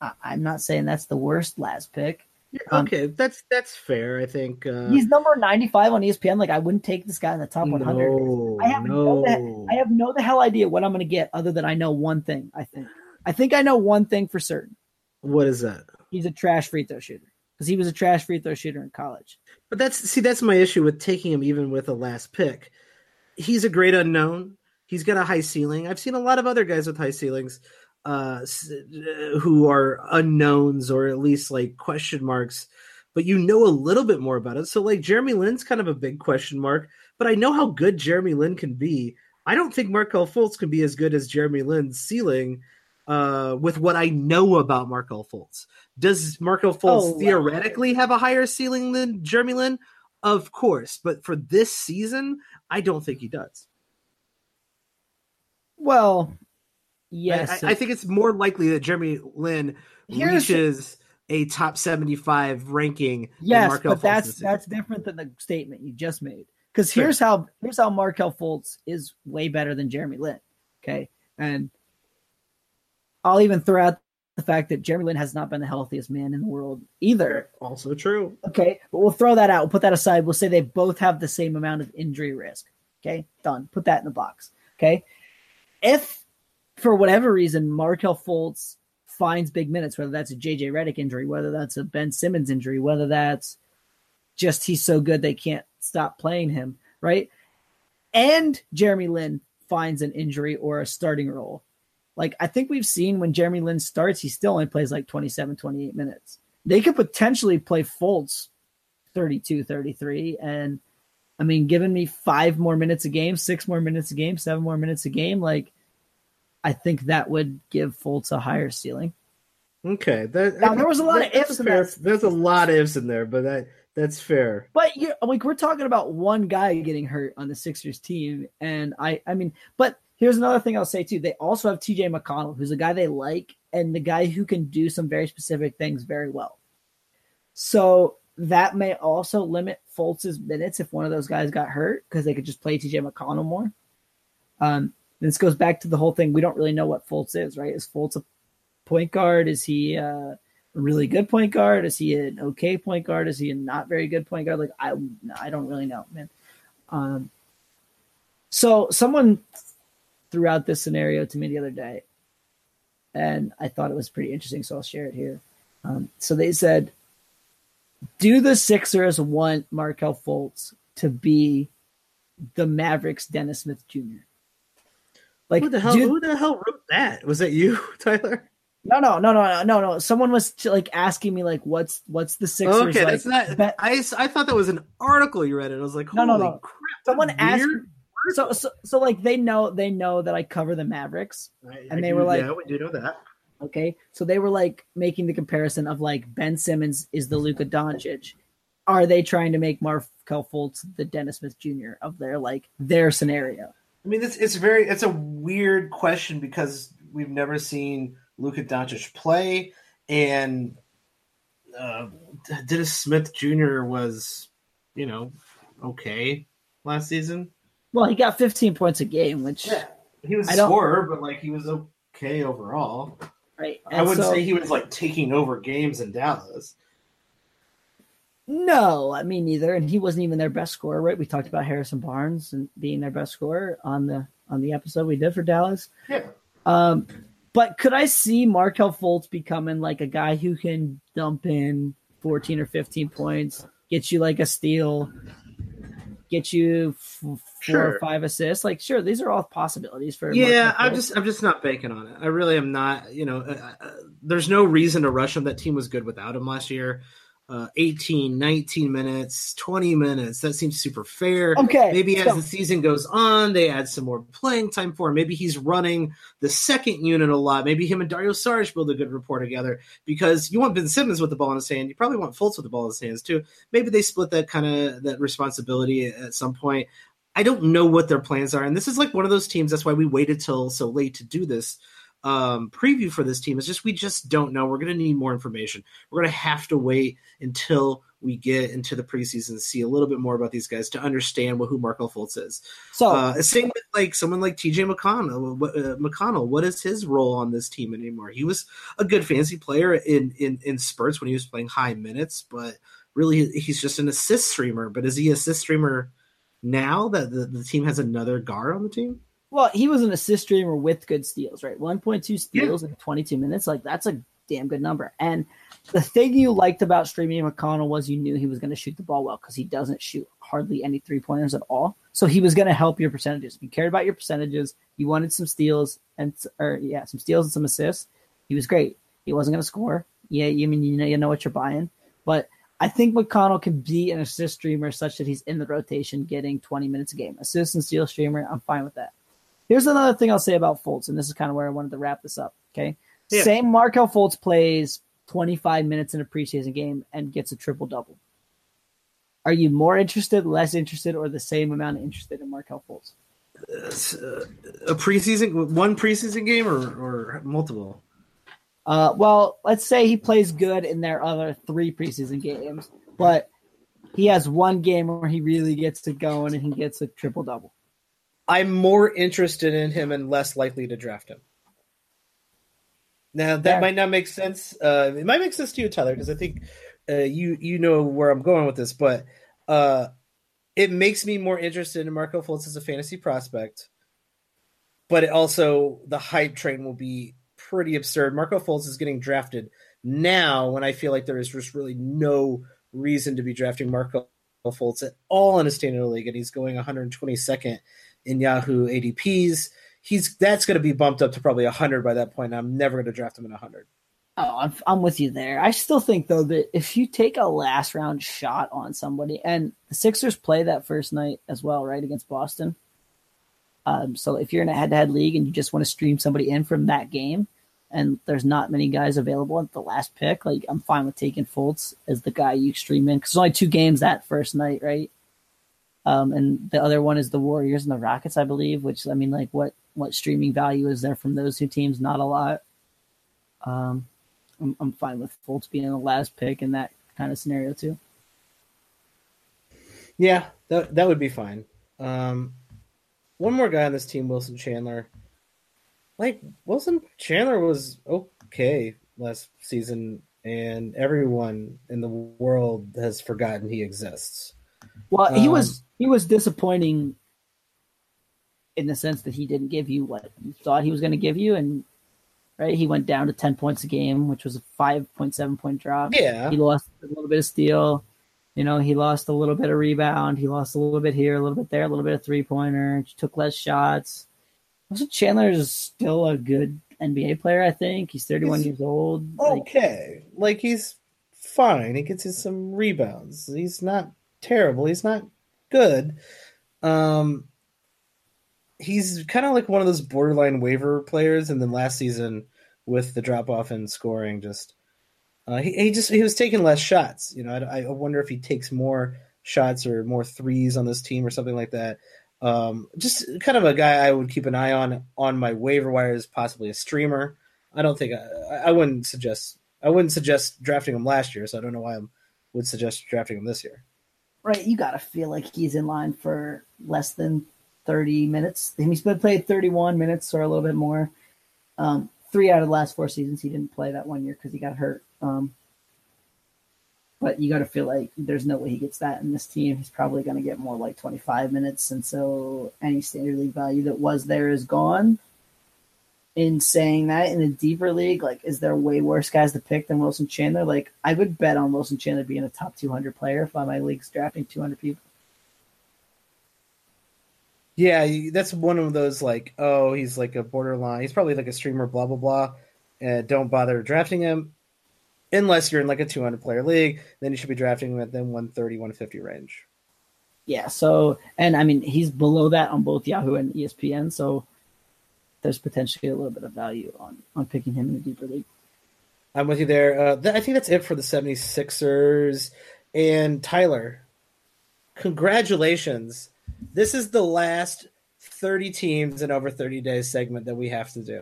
I, I'm not saying that's the worst last pick. Um, okay, that's that's fair. I think uh, he's number 95 on ESPN. Like I wouldn't take this guy in the top 100. No, I have no. no, I have no the hell idea what I'm going to get other than I know one thing. I think I think I know one thing for certain. What is that? He's a trash free throw shooter because he was a trash free throw shooter in college. But that's see, that's my issue with taking him even with a last pick. He's a great unknown. He's got a high ceiling. I've seen a lot of other guys with high ceilings uh, who are unknowns or at least like question marks, but you know a little bit more about it. So like Jeremy Lin's kind of a big question mark, but I know how good Jeremy Lin can be. I don't think Markelle Fultz can be as good as Jeremy Lin's ceiling uh, with what I know about Markelle Fultz. Does Markelle Fultz Oh, theoretically have a higher ceiling than Jeremy Lin? Of course, but for this season, I don't think he does. Well, yes, I, I think it's more likely that Jeremy Lin Here's- reaches a top seventy-five ranking. than yes, but Fultz that's that's different than the statement you just made. Because Sure. here's how here's how Markelle Fultz is way better than Jeremy Lin. Okay, and I'll even throw out the fact that Jeremy Lin has not been the healthiest man in the world either. also true. Okay, but we'll throw that out. We'll put that aside. We'll say they both have the same amount of injury risk. Okay, done. Put that in the box. Okay, if for whatever reason Markelle Fultz finds big minutes, whether that's a JJ Redick injury, whether that's a Ben Simmons injury, whether that's just he's so good they can't stop playing him, right? And Jeremy Lin finds an injury or a starting role. Like I think we've seen when Jeremy Lin starts, he still only plays like 27, 28 minutes. They could potentially play Fultz 32, 33. And I mean, giving me five more minutes a game, six more minutes a game, seven more minutes a game, like I think that would give Fultz a higher ceiling. Okay, that Now, there was a lot of ifs in fair- that. There's a lot of ifs in there, but that that's fair. But you like we're talking about one guy getting hurt on the Sixers team, and I I mean, but here's another thing I'll say too. They also have TJ McConnell, who's a guy they like, and the guy who can do some very specific things very well. So that may also limit Fultz's minutes if one of those guys got hurt because they could just play TJ McConnell more. Um, this goes back to the whole thing. We don't really know what Fultz is, right? Is Fultz a point guard? Is he uh, a really good point guard? Is he an okay point guard? Is he a not very good point guard? Like I, I don't really know, man. Um, so someone threw out this scenario to me the other day, and I thought it was pretty interesting. So I'll share it here. Um, so they said, "Do the Sixers want Markelle Fultz to be the Mavericks' Dennis Smith Jr.?" Like who the hell? do- who the hell wrote that? Was that you, Tyler? No, no, no, no, no, no. Someone was like asking me like, "What's what's the Sixers?" okay, like, that's not. bet- I thought that was an article you read. It I was like, No, no, no. crap! Someone asked. So, so, so, like they know they know that I cover the Mavericks. I- and I they do- were like- yeah, we do know that. Okay, so they were like making the comparison of like Ben Simmons is the Luka Doncic. Are they trying to make Markelle Fultz the Dennis Smith Jr. of their like their scenario? I mean, it's it's very it's a weird question because we've never seen Luka Doncic play, and uh, Dennis Smith Jr. was, you know, okay last season. Well, he got 15 points a game, which he was a scorer, but like he was okay overall. right. I wouldn't so- say he was like taking over games in Dallas. No, I mean neither, and he wasn't even their best scorer, right? We talked about Harrison Barnes and being their best scorer on the on the episode we did for Dallas. Yeah. Um, but could I see Markelle Fultz becoming like a guy who can dump in 14 or 15 points, get you like a steal, get you f- four Sure. or five assists? Like, sure, these are all possibilities for. Yeah, I'm just I'm just not banking on it. I really am not. You know, uh, uh, there's no reason to rush him. That team was good without him last year. Uh, 18, 19 minutes, 20 minutes. That seems super fair. okay. Maybe as so- the season goes on, they add some more playing time for him. Maybe he's running the second unit a lot. Maybe him and Dario Saric build a good rapport together because you want Ben Simmons with the ball in his hand. You probably want Fultz with the ball in his hands too. Maybe they split that kind of that responsibility at some point. I don't know what their plans are, and this is like one of those teams. That's why we waited till so late to do this. Um, preview for this team is just we just don't know. We're going to need more information. We're going to have to wait until we get into the preseason to see a little bit more about these guys to understand what who Markelle Fultz is. So, uh, same with like someone like TJ McConnell. What, uh, McConnell, what is his role on this team anymore? He was a good fantasy player in in in spurts when he was playing high minutes, but really he's just an assist streamer. But is he assist streamer now that the, the team has another guard on the team? Well, he was an assist streamer with good steals, right? 1.2 steals yeah. in 22 minutes. Like, that's a damn good number. And the thing you liked about streaming McConnell was you knew he was going to shoot the ball well because he doesn't shoot hardly any three pointers at all. So he was going to help your percentages. If you cared about your percentages, you wanted some steals and, or yeah, some steals and some assists. He was great. He wasn't going to score. Yeah, you mean you know you know what you're buying, but I think McConnell can be an assist streamer such that he's in the rotation getting 20 minutes a game. Assist and steal streamer, I'm fine with that. Here's another thing I'll say about Fultz, and this is kind of where I wanted to wrap this up. Okay. Yeah. Same Markelle Fultz plays 25 minutes in a preseason game and gets a triple double. Are you more interested, less interested, or the same amount of interested in Markelle Fultz? Uh, a preseason, one preseason game, or, or multiple? Uh, well, let's say he plays good in their other three preseason games, but he has one game where he really gets it going and he gets a triple double. I'm more interested in him and less likely to draft him. Now that might not make sense. Uh, it might make sense to you, Tyler, because I think uh, you you know where I'm going with this. But uh, it makes me more interested in Marco Fultz as a fantasy prospect. But it also the hype train will be pretty absurd. Marco Fultz is getting drafted now when I feel like there is just really no reason to be drafting Marco Fultz at all in a standard league, and he's going 122nd in Yahoo ADPs. He's that's going to be bumped up to probably 100 by that point. I'm never going to draft him in 100. Oh, I'm, I'm with you there. I still think though that if you take a last round shot on somebody, and the Sixers play that first night as well, right against Boston. Um, so if you're in a head-to-head league and you just want to stream somebody in from that game, and there's not many guys available at the last pick, like I'm fine with taking Fultz as the guy you stream in because there's only two games that first night, right? Um, and the other one is the Warriors and the Rockets, I believe. Which I mean, like, what what streaming value is there from those two teams? Not a lot. Um, I'm, I'm fine with Fultz being the last pick in that kind of scenario too. Yeah, that that would be fine. Um, one more guy on this team, Wilson Chandler. Like Wilson Chandler was okay last season, and everyone in the world has forgotten he exists. Well, he um, was he was disappointing in the sense that he didn't give you what you thought he was going to give you, and right, he went down to ten points a game, which was a five point seven point drop. Yeah, he lost a little bit of steal. You know, he lost a little bit of rebound. He lost a little bit here, a little bit there, a little bit of three pointer. Took less shots. Also, Chandler is still a good NBA player. I think he's 31 he's years old. Okay, like, like he's fine. He gets his some rebounds. He's not terrible. He's not good. Um, he's kind of like one of those borderline waiver players. And then last season, with the drop off in scoring, just uh, he, he just he was taking less shots. You know, I, I wonder if he takes more shots or more threes on this team or something like that. Um, just kind of a guy I would keep an eye on on my waiver wires, possibly a streamer. I don't think I, I wouldn't suggest I wouldn't suggest drafting him last year, so I don't know why I would suggest drafting him this year right? You got to feel like he's in line for less than 30 minutes. He's been played 31 minutes or a little bit more. Um, three out of the last four seasons, he didn't play that one year because he got hurt. Um, but you got to feel like there's no way he gets that in this team. He's probably going to get more like 25 minutes. And so any standard league value that was there is gone in saying that in a deeper league, like, is there way worse guys to pick than Wilson Chandler? Like, I would bet on Wilson Chandler being a top 200 player if my league's drafting 200 people. Yeah, that's one of those like, oh, he's like a borderline. He's probably like a streamer, blah blah blah. And don't bother drafting him unless you're in like a 200 player league. Then you should be drafting him at the 130, 150 range. Yeah. So, and I mean, he's below that on both Yahoo and ESPN. So there's potentially a little bit of value on on picking him in a deeper league. I'm with you there. Uh, th- I think that's it for the 76ers. And Tyler, congratulations. This is the last 30 teams in over 30 days segment that we have to do.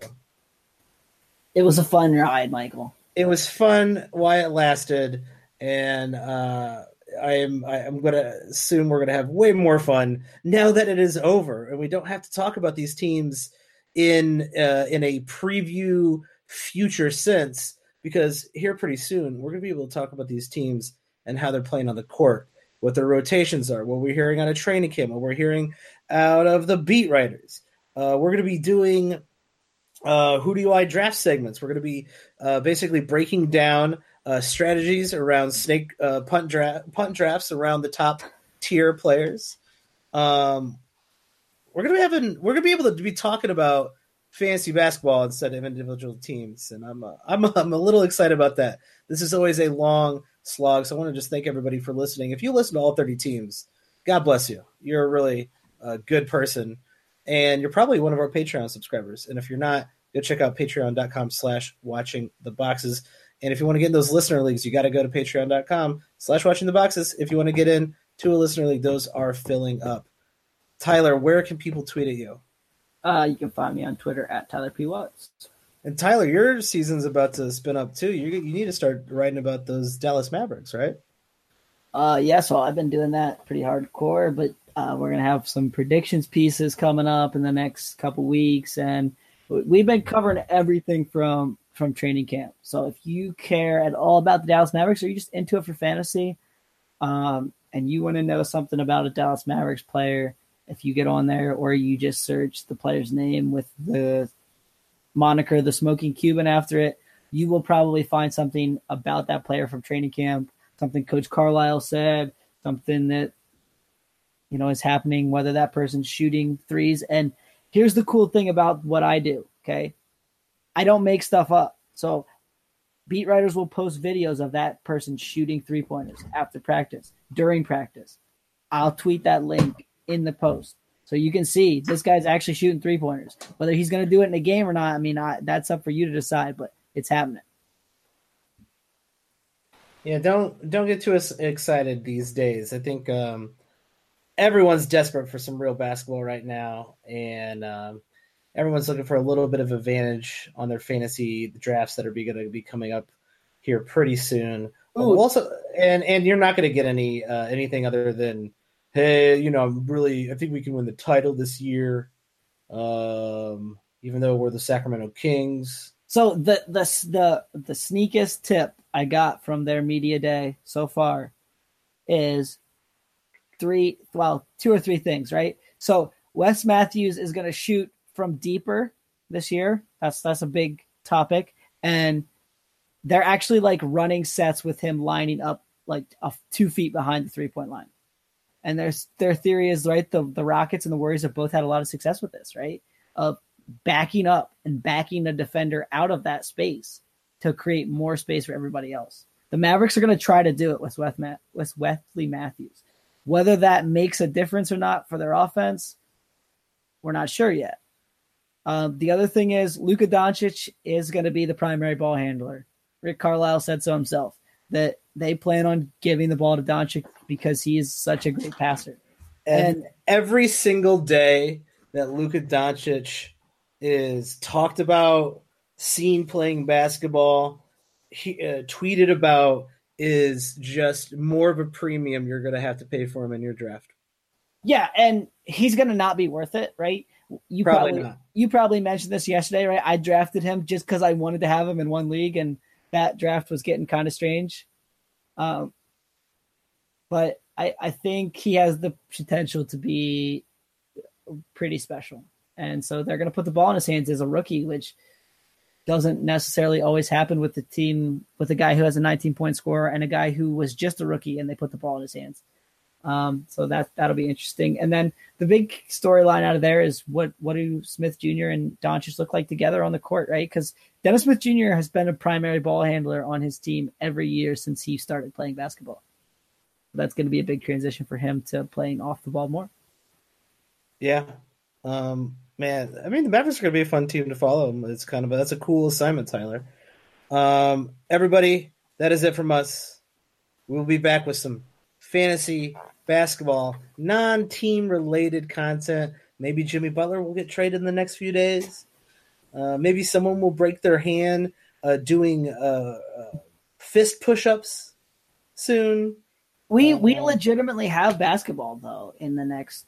It was a fun ride, Michael. It was fun while it lasted, and uh, I'm I'm gonna assume we're gonna have way more fun now that it is over, and we don't have to talk about these teams in uh, in a preview future sense because here pretty soon we're gonna be able to talk about these teams and how they're playing on the court, what their rotations are, what we're hearing on a training camp, what we're hearing out of the beat writers. Uh, we're gonna be doing uh, who do you I draft segments. We're gonna be uh, basically breaking down uh, strategies around snake uh, punt draft punt drafts around the top tier players. Um, we're gonna be having we're gonna be able to be talking about fantasy basketball instead of individual teams, and I'm uh, I'm I'm a little excited about that. This is always a long slog, so I want to just thank everybody for listening. If you listen to all 30 teams, God bless you. You're a really uh, good person, and you're probably one of our Patreon subscribers. And if you're not, go check out Patreon.com/slash Watching the Boxes. And if you want to get in those listener leagues, you got to go to patreon.com slash watching the boxes. If you want to get in to a listener league, those are filling up. Tyler, where can people tweet at you? Uh, you can find me on Twitter at Tyler P. Watts. And Tyler, your season's about to spin up too. You you need to start writing about those Dallas Mavericks, right? Uh, yeah, so I've been doing that pretty hardcore, but uh, we're gonna have some predictions pieces coming up in the next couple weeks, and we've been covering everything from from training camp. So if you care at all about the Dallas Mavericks, or you just into it for fantasy, um, and you want to know something about a Dallas Mavericks player, if you get on there, or you just search the player's name with the moniker the Smoking Cuban after it, you will probably find something about that player from training camp, something Coach Carlisle said, something that you know is happening, whether that person's shooting threes. And here's the cool thing about what I do. Okay, I don't make stuff up. So beat writers will post videos of that person shooting three pointers after practice, during practice. I'll tweet that link in the post. So you can see this guy's actually shooting three pointers. Whether he's going to do it in a game or not, I mean, I, that's up for you to decide, but it's happening. Yeah, don't don't get too excited these days. I think um, everyone's desperate for some real basketball right now, and um, everyone's looking for a little bit of advantage on their fantasy drafts that are going to be coming up here pretty soon. Ooh. Also, and and you're not going to get any uh, anything other than hey, you know, I'm really I think we can win the title this year, um, even though we're the Sacramento Kings. So the the the the sneakest tip I got from their media day so far is three, well, two or three things, right? So Wes Matthews is going to shoot from deeper this year. That's that's a big topic, and they're actually like running sets with him lining up like a, two feet behind the three point line. And their their theory is right. The the Rockets and the Warriors have both had a lot of success with this, right? Of backing up and backing the defender out of that space to create more space for everybody else. The Mavericks are going to try to do it with Wes, with Wesley Matthews. Whether that makes a difference or not for their offense, we're not sure yet. Um, the other thing is Luka Doncic is going to be the primary ball handler. Rick Carlisle said so himself that they plan on giving the ball to Doncic because he is such a great passer. And, and every single day that Luka Doncic is talked about, seen playing basketball, he uh, tweeted about is just more of a premium you're going to have to pay for him in your draft. Yeah, and he's going to not be worth it, right? you probably, probably you probably mentioned this yesterday, right? I drafted him just because I wanted to have him in one league, and that draft was getting kind of strange. Um, but I, I think he has the potential to be pretty special, and so they're going to put the ball in his hands as a rookie, which doesn't necessarily always happen with the team with a guy who has a 19 point score and a guy who was just a rookie and they put the ball in his hands. Um, so that that'll be interesting. And then the big storyline out of there is what what do Smith Jr. and Doncic look like together on the court, right? Because Dennis Smith Jr. has been a primary ball handler on his team every year since he started playing basketball. that's going to be a big transition for him to playing off the ball more. Yeah, um, man. I mean, the Mavericks are going to be a fun team to follow. It's kind of a, that's a cool assignment, Tyler. Um, everybody, that is it from us. We'll be back with some fantasy basketball, non team related content. Maybe Jimmy Butler will get traded in the next few days. Uh, maybe someone will break their hand uh, doing uh, uh, fist push-ups soon. We we legitimately have basketball though in the next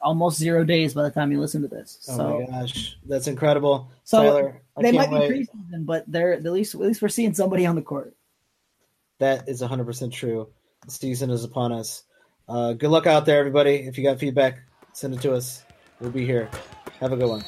almost zero days by the time you listen to this. Oh my gosh, that's incredible, So, Tyler! They might be preseason, but they're at least at least we're seeing somebody on the court. That is 100% true. Season is upon us. Uh, good luck out there, everybody. If you got feedback, send it to us. We'll be here. Have a good one.